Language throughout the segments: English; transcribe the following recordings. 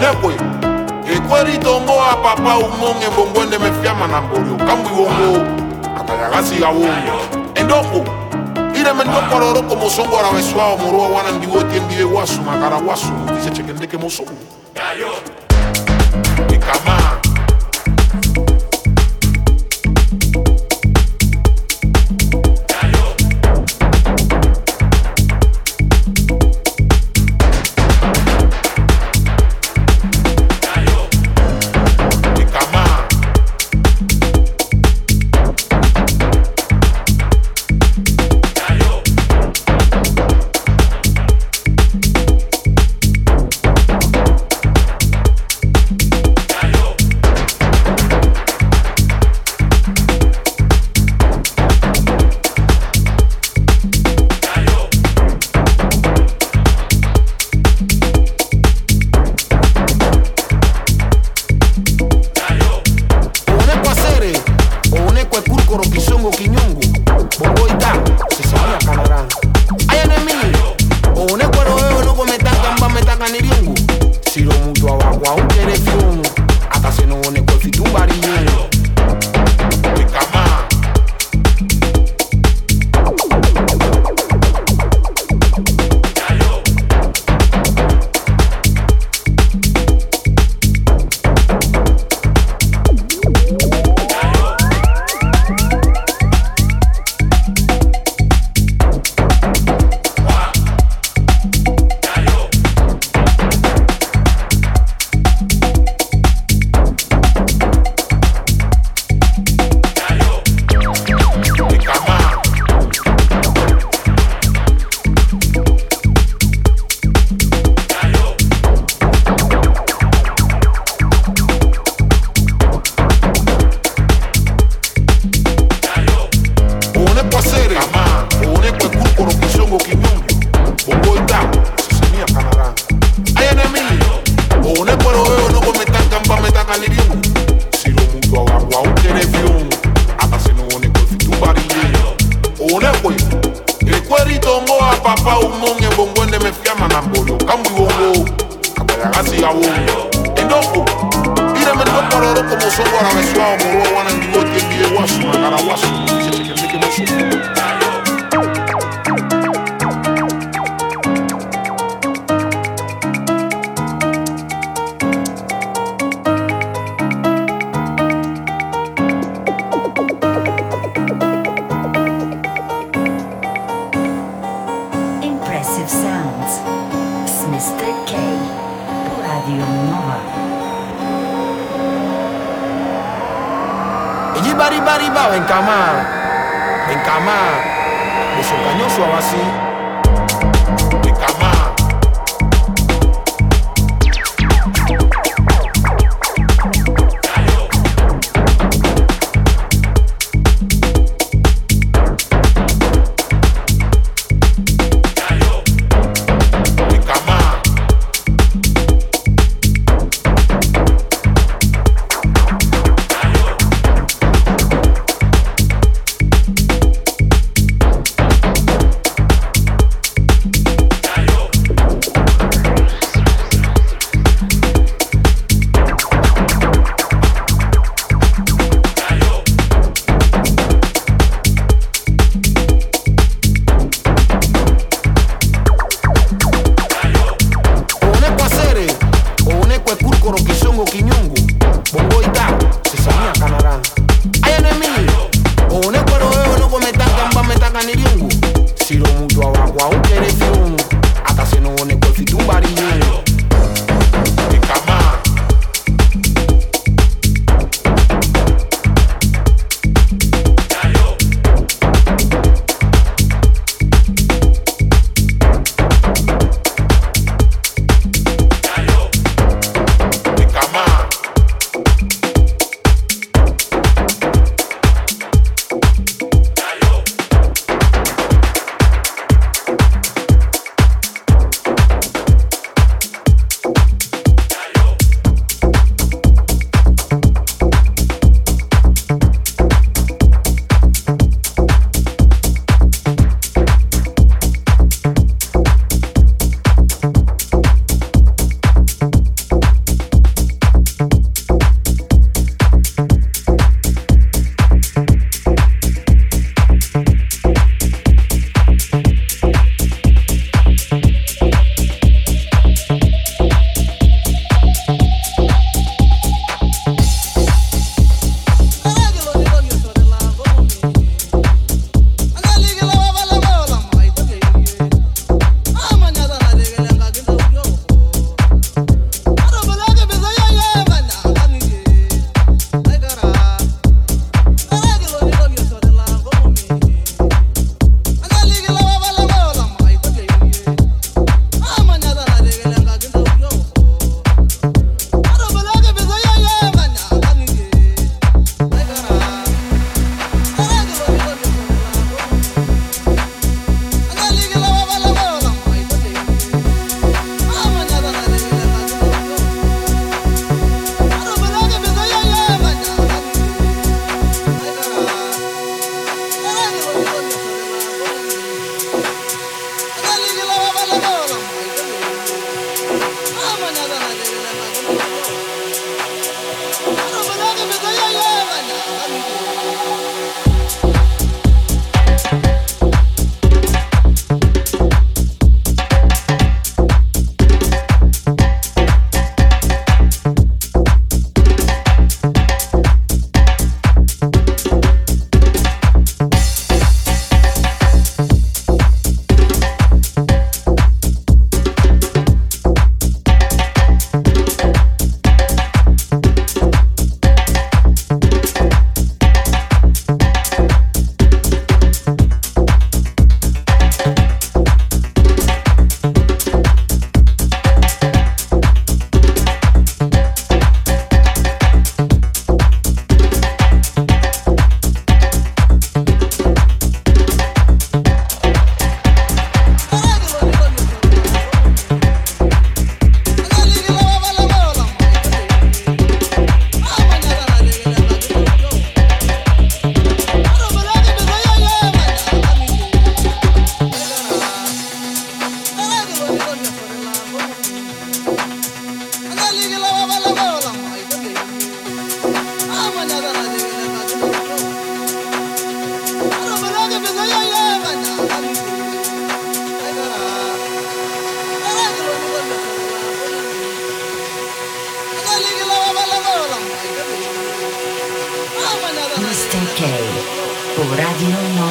unekwe ekweri tongo apapa umong ebongo ende mefiama na mbori okambwi bongo akayagasiga bongo endoko ireme ndokororo komosongora weswao muruwa wana ndiwo tiendiwe wasuma kara wasuma tichechekendeke mosobu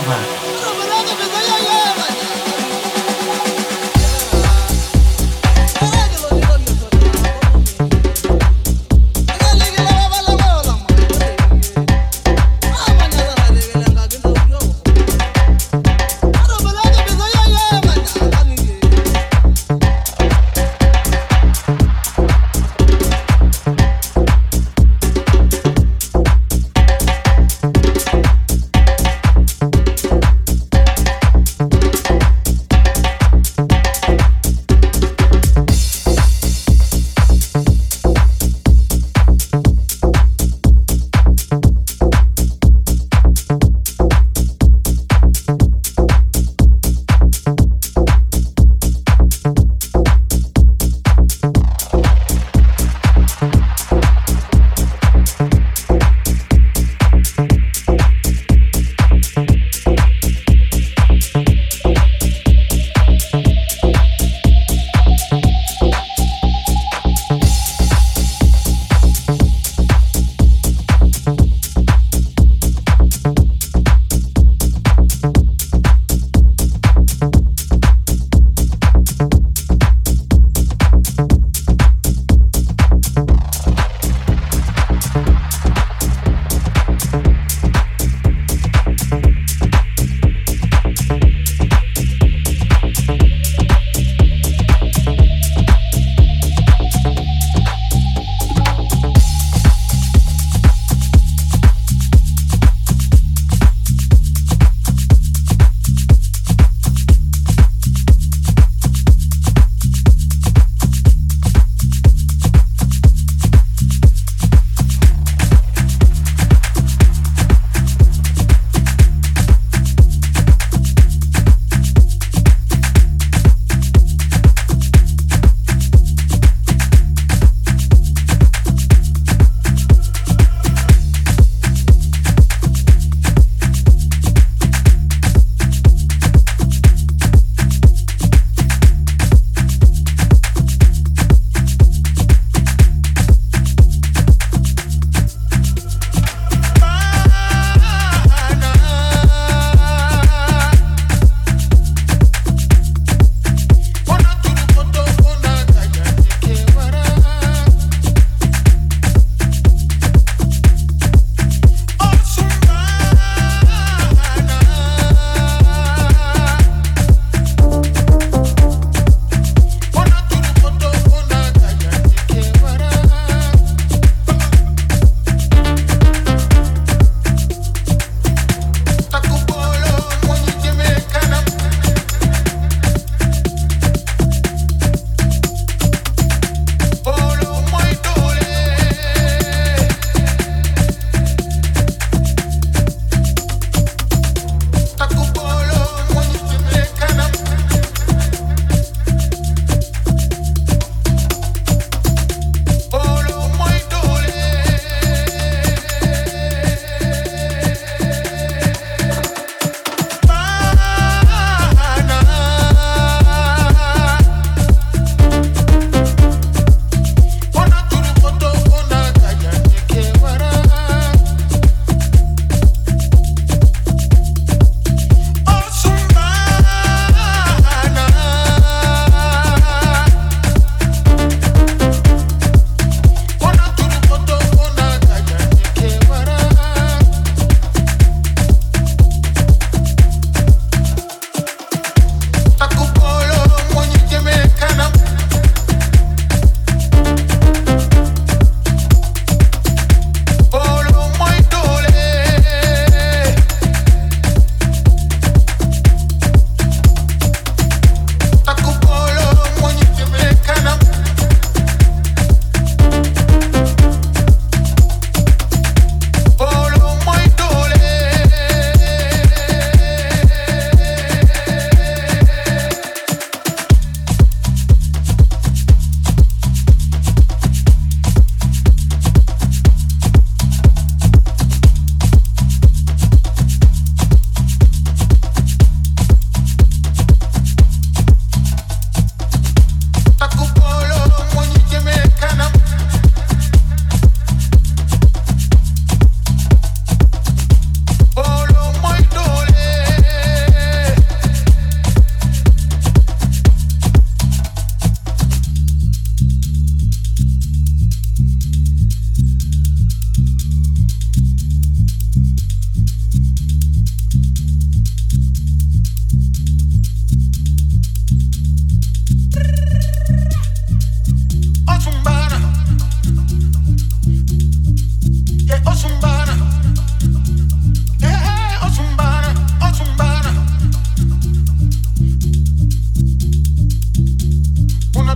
Black.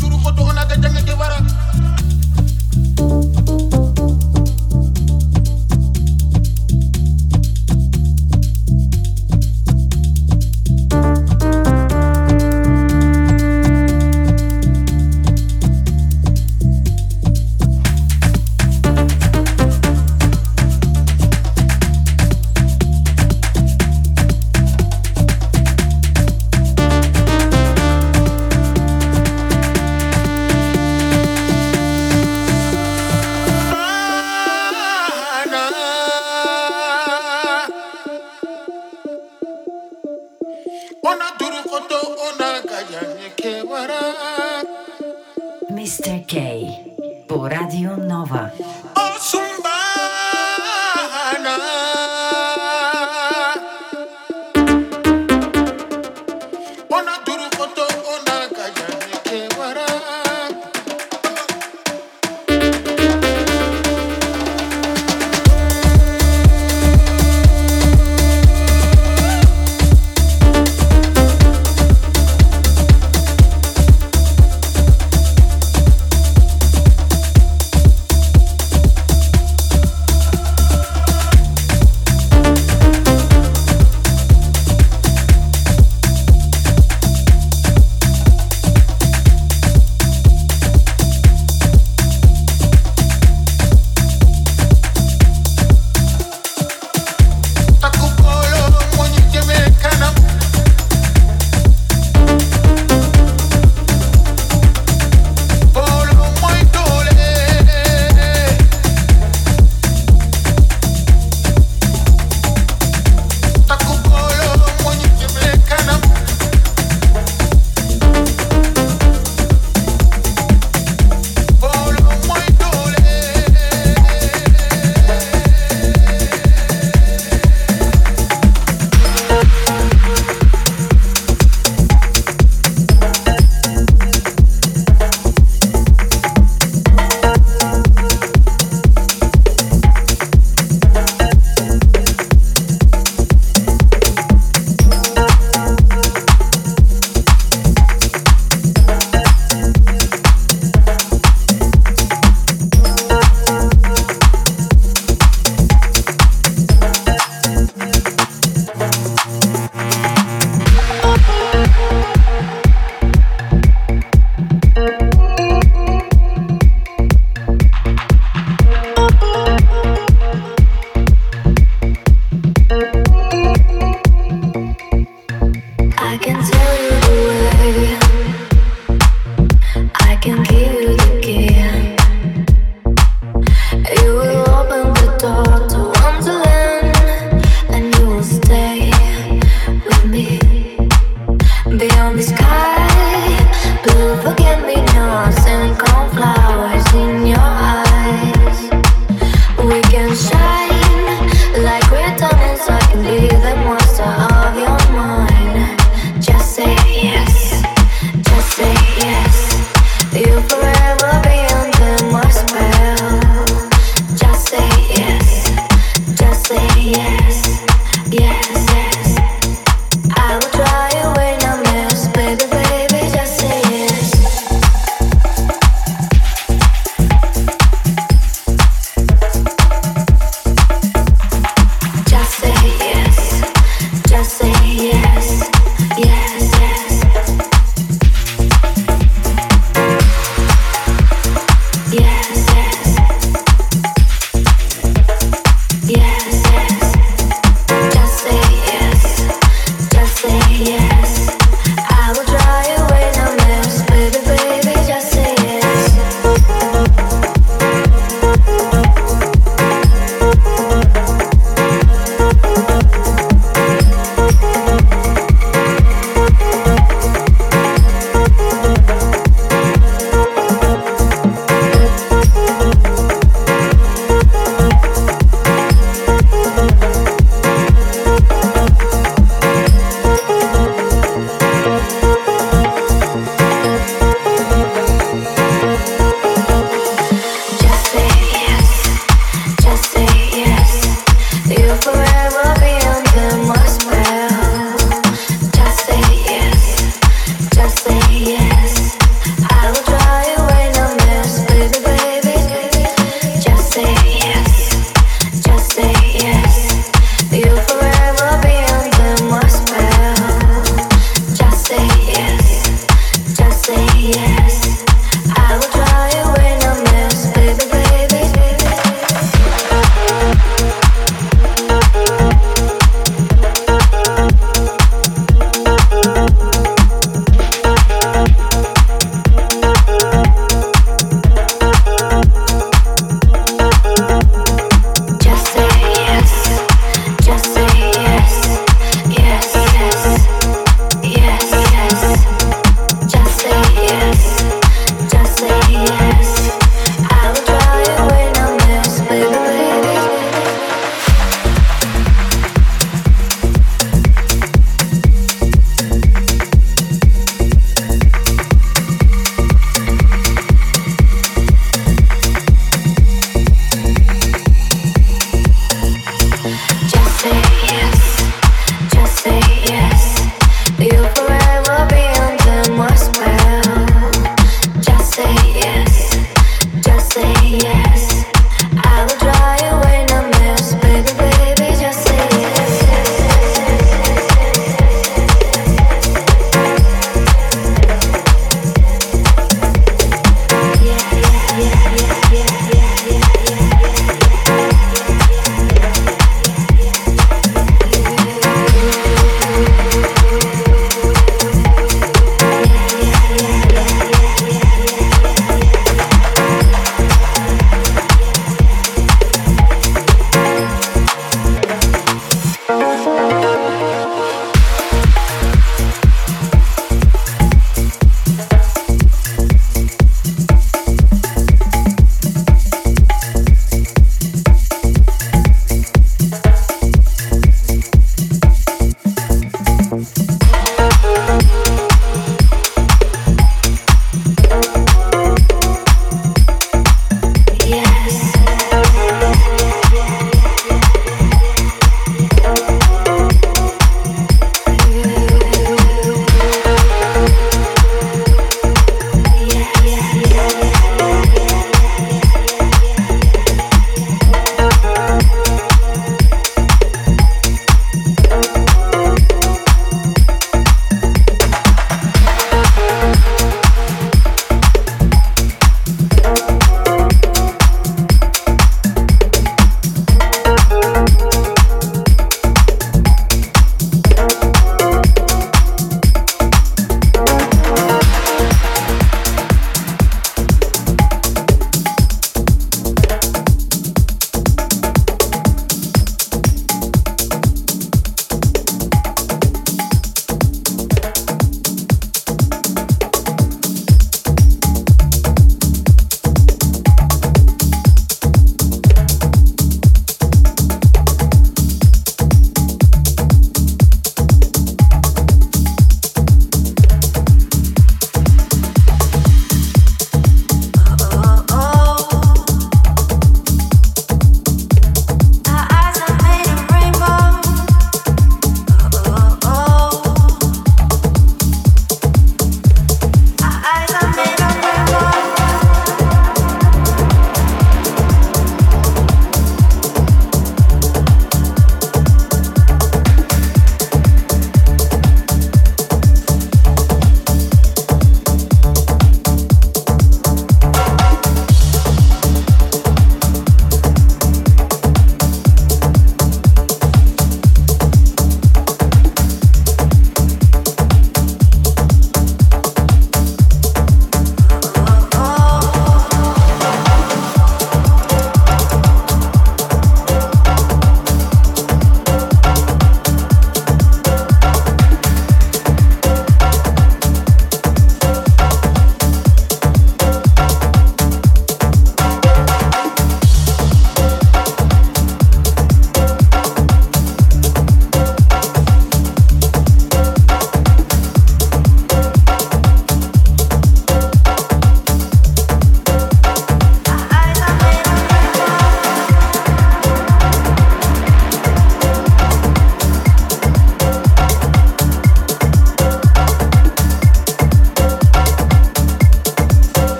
turu ko to ona ga jange ke bara.